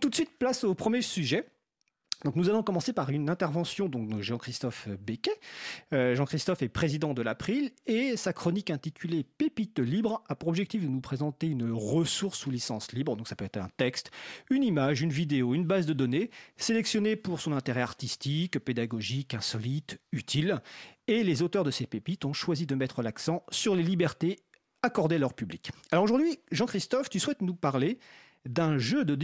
Tout de suite, place au premier sujet. Donc nous allons commencer par une intervention donc, de Jean-Christophe Becquet. Euh, Jean-Christophe est président de l'April et sa chronique intitulée Pépites libres a pour objectif de nous présenter une ressource sous licence libre. Donc ça peut être un texte, une image, une vidéo, une base de données sélectionnée pour son intérêt artistique, pédagogique, insolite, utile. Et les auteurs de ces pépites ont choisi de mettre l'accent sur les libertés accordées à leur public. Alors aujourd'hui, Jean-Christophe, tu souhaites nous parler d'un jeu de,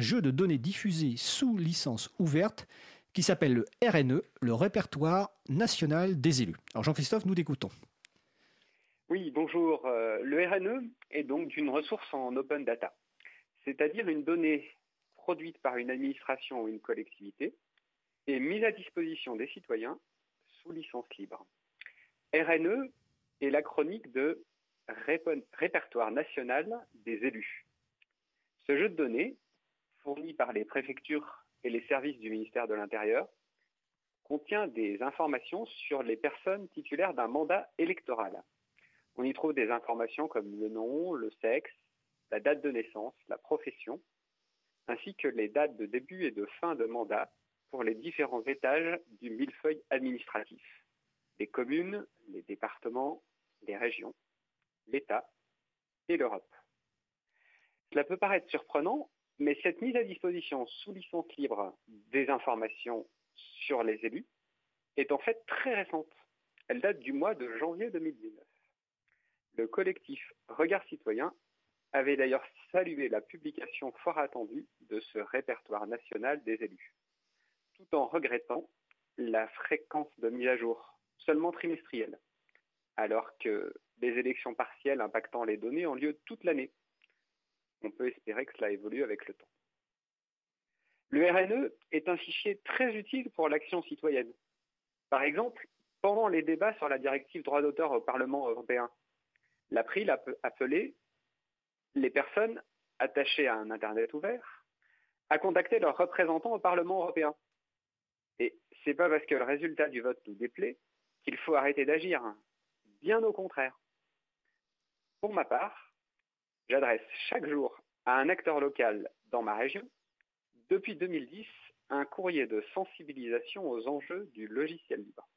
jeu de données diffusé sous licence ouverte qui s'appelle le RNE, le répertoire national des élus. Alors Jean-Christophe, nous t'écoutons. Oui, bonjour. Euh, le RNE est donc une ressource en open data, c'est-à-dire une donnée produite par une administration ou une collectivité et mise à disposition des citoyens sous licence libre. RNE est la chronique de Répertoire national des élus. Ce jeu de données, fourni par les préfectures et les services du ministère de l'Intérieur, contient des informations sur les personnes titulaires d'un mandat électoral. On y trouve des informations comme le nom, le sexe, la date de naissance, la profession, ainsi que les dates de début et de fin de mandat pour les différents étages du millefeuille administratif, les communes, les départements, les régions, l'État et l'Europe. Cela peut paraître surprenant, mais cette mise à disposition sous licence libre des informations sur les élus est en fait très récente. Elle date du mois de janvier 2019. Le collectif Regard Citoyen avait d'ailleurs salué la publication fort attendue de ce répertoire national des élus, tout en regrettant la fréquence de mise à jour, seulement trimestrielle, alors que des élections partielles impactant les données ont lieu toute l'année on peut espérer que cela évolue avec le temps. Le RNE est un fichier très utile pour l'action citoyenne. Par exemple, pendant les débats sur la directive droit d'auteur au Parlement européen, l'April a appelé les personnes attachées à un Internet ouvert à contacter leurs représentants au Parlement européen. Et c'est pas parce que le résultat du vote nous déplaît qu'il faut arrêter d'agir. Bien au contraire. Pour ma part, J'adresse chaque jour à un acteur local dans ma région, depuis 2010, un courrier de sensibilisation aux enjeux du logiciel libre.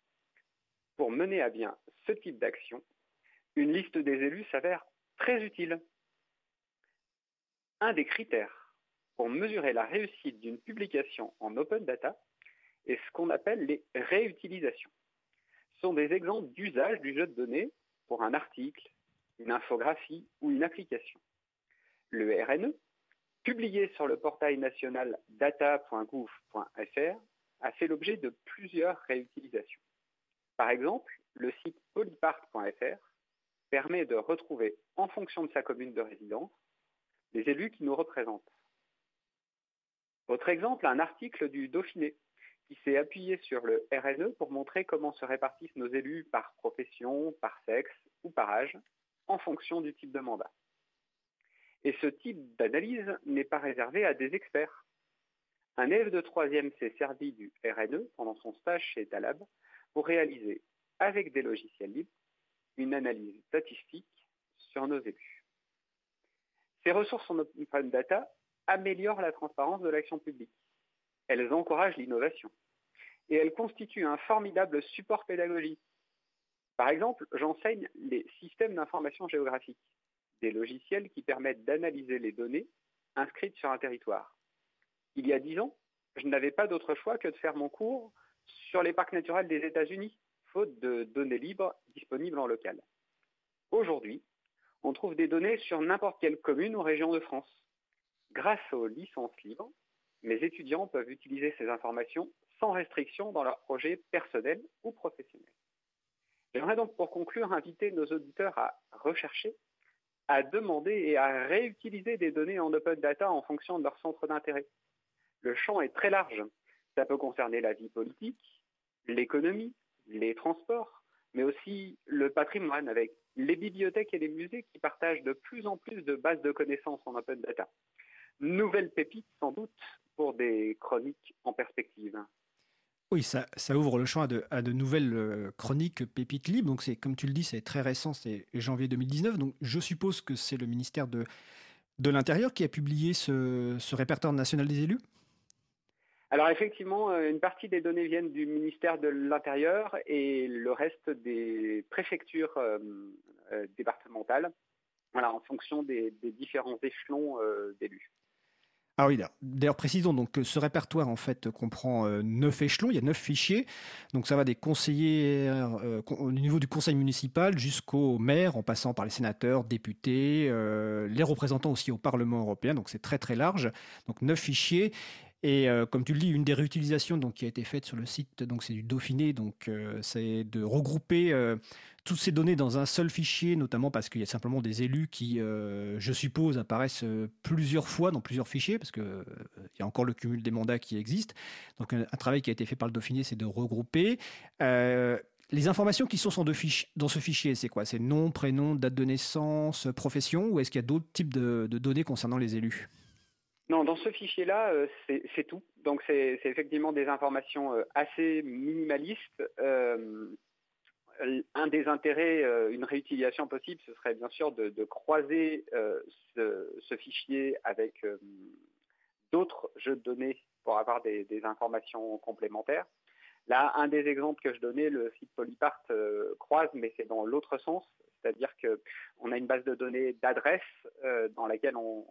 Pour mener à bien ce type d'action, une liste des élus s'avère très utile. Un des critères pour mesurer la réussite d'une publication en open data est ce qu'on appelle les réutilisations. Ce sont des exemples d'usage du jeu de données pour un article, une infographie ou une application. Le RNE, publié sur le portail national data.gouv.fr, a fait l'objet de plusieurs réutilisations. Par exemple, le site polypart.fr permet de retrouver, en fonction de sa commune de résidence, les élus qui nous représentent. Autre exemple, un article du Dauphiné qui s'est appuyé sur le RNE pour montrer comment se répartissent nos élus par profession, par sexe ou par âge, en fonction du type de mandat. Et ce type d'analyse n'est pas réservé à des experts. Un élève de troisième s'est servi du RNE pendant son stage chez Talab pour réaliser, avec des logiciels libres, une analyse statistique sur nos élus. Ces ressources en open data améliorent la transparence de l'action publique. Elles encouragent l'innovation. Et elles constituent un formidable support pédagogique par exemple, j'enseigne les systèmes d'information géographique, des logiciels qui permettent d'analyser les données inscrites sur un territoire. Il y a dix ans, je n'avais pas d'autre choix que de faire mon cours sur les parcs naturels des États-Unis, faute de données libres disponibles en local. Aujourd'hui, on trouve des données sur n'importe quelle commune ou région de France. Grâce aux licences libres, mes étudiants peuvent utiliser ces informations sans restriction dans leurs projets personnels ou professionnels. J'aimerais donc pour conclure inviter nos auditeurs à rechercher, à demander et à réutiliser des données en open data en fonction de leur centre d'intérêt. Le champ est très large. Ça peut concerner la vie politique, l'économie, les transports, mais aussi le patrimoine avec les bibliothèques et les musées qui partagent de plus en plus de bases de connaissances en open data. Nouvelle pépite sans doute pour des chroniques en perspective. Oui, ça, ouvre le champ à de, nouvelles euh, chroniques pépites libres. Donc, c'est comme tu le dis, c'est très récent, c'est janvier 2019. Donc, je suppose que c'est le ministère de l'Intérieur qui a publié ce, répertoire national des élus? Alors effectivement, euh, une partie des données viennent du ministère de l'Intérieur et le reste des préfectures euh, euh, départementales, voilà, en fonction des, différents échelons d'élus. Ah oui, d'ailleurs précisons donc que ce répertoire en fait comprend neuf échelons, il y a neuf fichiers, donc ça va des conseillers au niveau du conseil municipal jusqu'au maire, en passant par les sénateurs, députés, les représentants aussi au Parlement européen, donc c'est très très large, donc neuf fichiers. Et comme tu le dis, une des réutilisations donc, qui a été faite sur le site, donc c'est du Dauphiné, donc c'est de regrouper toutes ces données dans un seul fichier, notamment parce qu'il y a simplement des élus qui, euh, je suppose, apparaissent euh, plusieurs fois dans plusieurs fichiers, parce qu'il euh, y a encore le cumul des mandats qui existe. Donc un, travail qui a été fait par le Dauphiné, c'est de regrouper. les informations qui sont dans ce fichier, c'est quoi? C'est nom, prénom, date de naissance, profession, ou est-ce qu'il y a d'autres types de, données concernant les élus? Non, dans ce fichier-là, c'est tout. Donc, c'est effectivement des informations assez minimalistes un des intérêts, euh, une réutilisation possible, ce serait bien sûr de, croiser euh, ce, fichier avec euh, d'autres jeux de données pour avoir des, informations complémentaires. Là, un des exemples que je donnais, le site Polypart croise, mais c'est dans l'autre sens, c'est-à-dire qu'on a une base de données d'adresse dans laquelle on,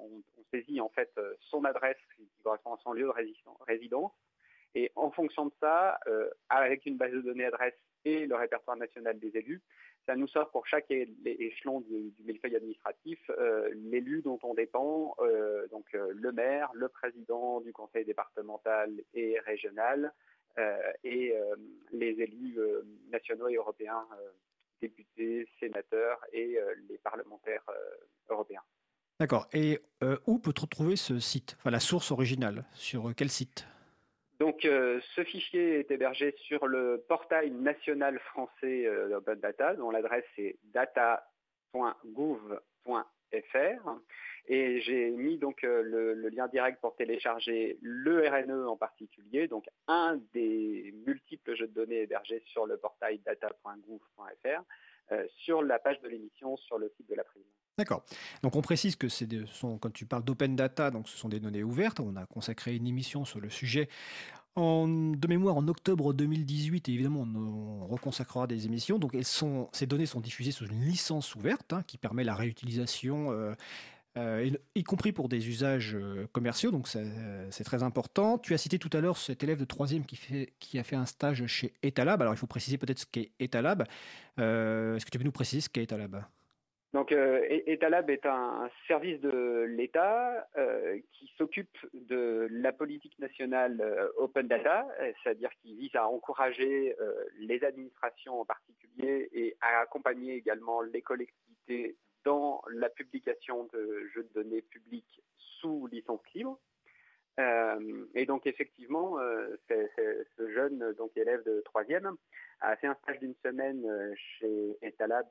saisit en fait son adresse qui correspond à son lieu de résidence. Et en fonction de ça, avec une base de données adresse et le répertoire national des élus. Ça nous sort pour chaque échelon du, du millefeuille administratif euh, l'élu dont on dépend, euh, donc euh, le maire, le président du conseil départemental et régional, et les élus nationaux et européens, députés, sénateurs et les parlementaires européens. D'accord. Et où peut-on trouver ce site? Enfin, la source originale, sur quel site? Donc, euh, ce fichier est hébergé sur le portail national français euh, d'Open Data, dont l'adresse est data.gouv.fr. Et j'ai mis donc euh, le, lien direct pour télécharger le RNE en particulier, donc un des multiples jeux de données hébergés sur le portail data.gouv.fr, sur la page de l'émission sur le site de la prime. D'accord. Donc on précise que c'est quand tu parles d'open data, donc ce sont des données ouvertes. On a consacré une émission sur le sujet de mémoire en octobre 2018 et évidemment on, reconsacrera des émissions. Donc elles sont, ces données sont diffusées sous une licence ouverte hein, qui permet la réutilisation. Euh, euh, y compris pour des usages euh, commerciaux, donc c'est très important. Tu as cité tout à l'heure cet élève de troisième qui, a fait un stage chez Etalab. Alors il faut préciser peut-être ce qu'est Etalab. Est-ce que tu peux nous préciser ce qu'est Etalab? Donc, euh, Etalab est un service de l'État euh, qui s'occupe de la politique nationale euh, open data, c'est-à-dire qui vise à encourager les administrations en particulier et à accompagner également les collectivités dans la publication de jeux de données publics sous licence libre. et donc effectivement, ce jeune donc élève de troisième a fait un stage d'une semaine chez Etalab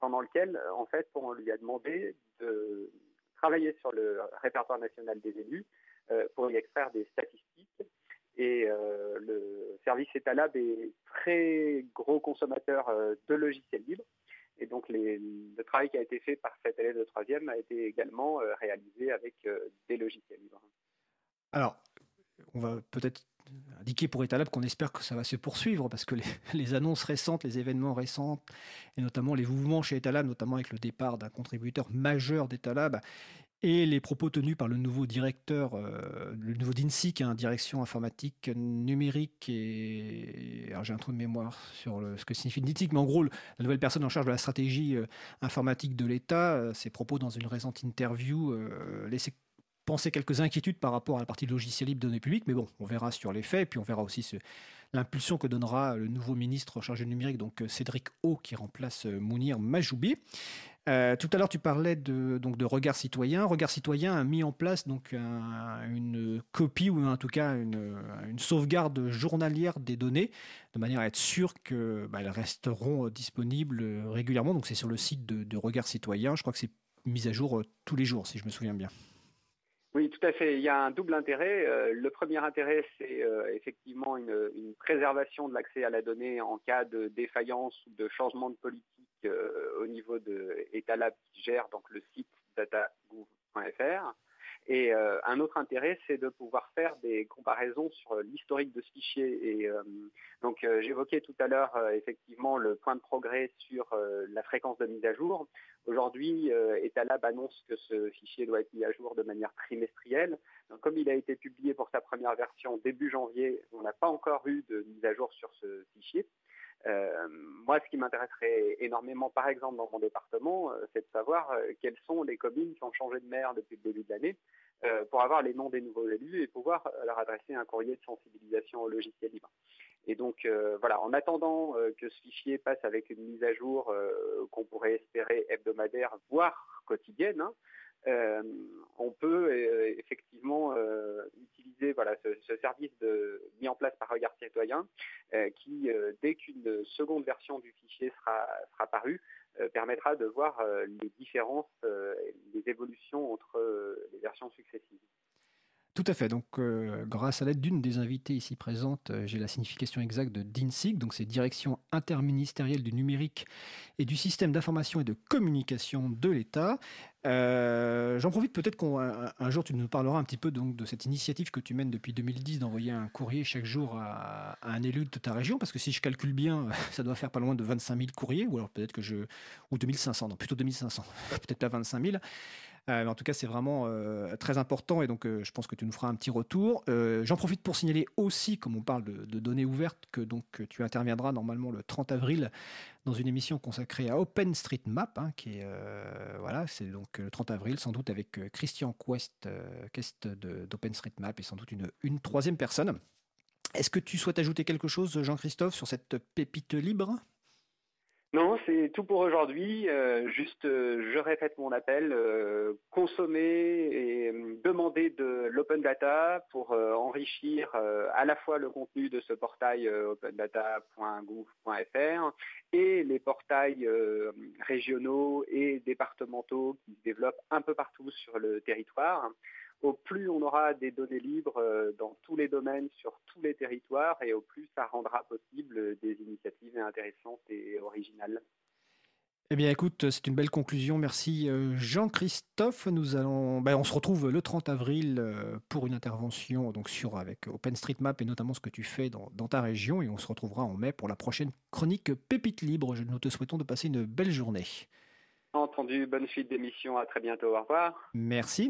pendant lequel, euh, en fait, on lui a demandé de travailler sur le répertoire national des élus euh, pour y extraire des statistiques. Et euh, le service Etalab est très gros consommateur de logiciels libres. Et donc, le travail qui a été fait par cet élève de troisième a été également réalisé avec des logiciels libres. Alors, on va peut-être indiquer pour Etalab qu'on espère que ça va se poursuivre parce que les, annonces récentes, les événements récents, et notamment les mouvements chez Etalab, notamment avec le départ d'un contributeur majeur d'Etalab, et les propos tenus par le nouveau directeur, euh, le nouveau DINSI, qui est un direction informatique numérique, j'ai un trou de mémoire sur ce que signifie DINSIC, mais en gros, la nouvelle personne en charge de la stratégie euh, informatique de l'État, euh, ses propos dans une récente interview laissaient penser quelques inquiétudes par rapport à la partie logiciel libre données publiques, mais bon, on verra sur les faits, et puis on verra aussi l'impulsion que donnera le nouveau ministre chargé du numérique, donc Cédric O, qui remplace Mounir Majoubi. Euh, tout à l'heure, tu parlais de, donc, de Regard Citoyen. Regard Citoyen a mis en place donc, une copie, ou en tout cas une, sauvegarde journalière des données, de manière à être sûr qu'elles bah, resteront disponibles régulièrement. Donc c'est sur le site de, Regard Citoyen. Je crois que c'est mis à jour tous les jours, si je me souviens bien. Oui, tout à fait. Il y a un double intérêt. Euh, le premier intérêt, c'est euh, effectivement une, préservation de l'accès à la donnée en cas de défaillance ou de changement de politique euh, au niveau de Etalab qui gère donc le site datagouv.fr. gouv.fr. Et euh, un autre intérêt, c'est de pouvoir faire des comparaisons sur l'historique de ce fichier. Et donc, j'évoquais tout à l'heure effectivement le point de progrès sur la fréquence de mise à jour. Aujourd'hui, Etalab annonce que ce fichier doit être mis à jour de manière trimestrielle. Comme il a été publié pour sa première version début janvier, on n'a pas encore eu de mise à jour sur ce fichier. Euh, moi, ce qui m'intéresserait énormément, par exemple, dans mon département, euh, c'est de savoir euh, quelles sont les communes qui ont changé de maire depuis le début de l'année pour avoir les noms des nouveaux élus et pouvoir leur adresser un courrier de sensibilisation au logiciel libre. Et donc, voilà, en attendant que ce fichier passe avec une mise à jour qu'on pourrait espérer hebdomadaire, voire quotidienne, hein, on peut effectivement utiliser ce, service de, mis en place par Regard Citoyen qui, dès qu'une seconde version du fichier sera, sera parue, permettra de voir les différences, les évolutions entre les versions successives. Tout à fait. Donc, euh, grâce à l'aide d'une des invitées ici présentes, euh, j'ai la signification exacte de DINSIG. Donc, c'est Direction interministérielle du numérique et du système d'information et de communication de l'État. Euh, j'en profite peut-être qu'un jour tu nous parleras un petit peu donc de cette initiative que tu mènes depuis 2010 d'envoyer un courrier chaque jour à, un élu de ta région, parce que si je calcule bien, ça doit faire pas loin de 25 000 courriers, ou alors peut-être que je ou 2500, non plutôt 2500, peut-être pas 25 000. Euh, en tout cas, c'est vraiment euh, très important et donc euh, je pense que tu nous feras un petit retour. J'en profite pour signaler aussi, comme on parle de, données ouvertes, que donc tu interviendras normalement le 30 avril dans une émission consacrée à OpenStreetMap, hein, qui est voilà, c'est donc le 30 avril, sans doute avec Christian Quest, Quest d'OpenStreetMap et sans doute une, une troisième personne. Est-ce que tu souhaites ajouter quelque chose, Jean-Christophe, sur cette pépite libre? Non, c'est tout pour aujourd'hui. Euh, juste, euh, je répète mon appel, euh, consommer et demander de l'open data pour enrichir à la fois le contenu de ce portail opendata.gouv.fr et les portails régionaux et départementaux qui se développent un peu partout sur le territoire au plus on aura des données libres euh, dans tous les domaines, sur tous les territoires, et au plus ça rendra possible des initiatives intéressantes et originales. Eh bien, écoute, c'est une belle conclusion. Merci euh, Jean-Christophe. Nous allons, ben, on se retrouve le 30 avril euh, pour une intervention donc sur avec OpenStreetMap et notamment ce que tu fais dans, dans, ta région. Et on se retrouvera en mai pour la prochaine chronique Pépite Libre. Nous te souhaitons de passer une belle journée. Entendu, bonne suite d'émission. À très bientôt. Au revoir. Merci.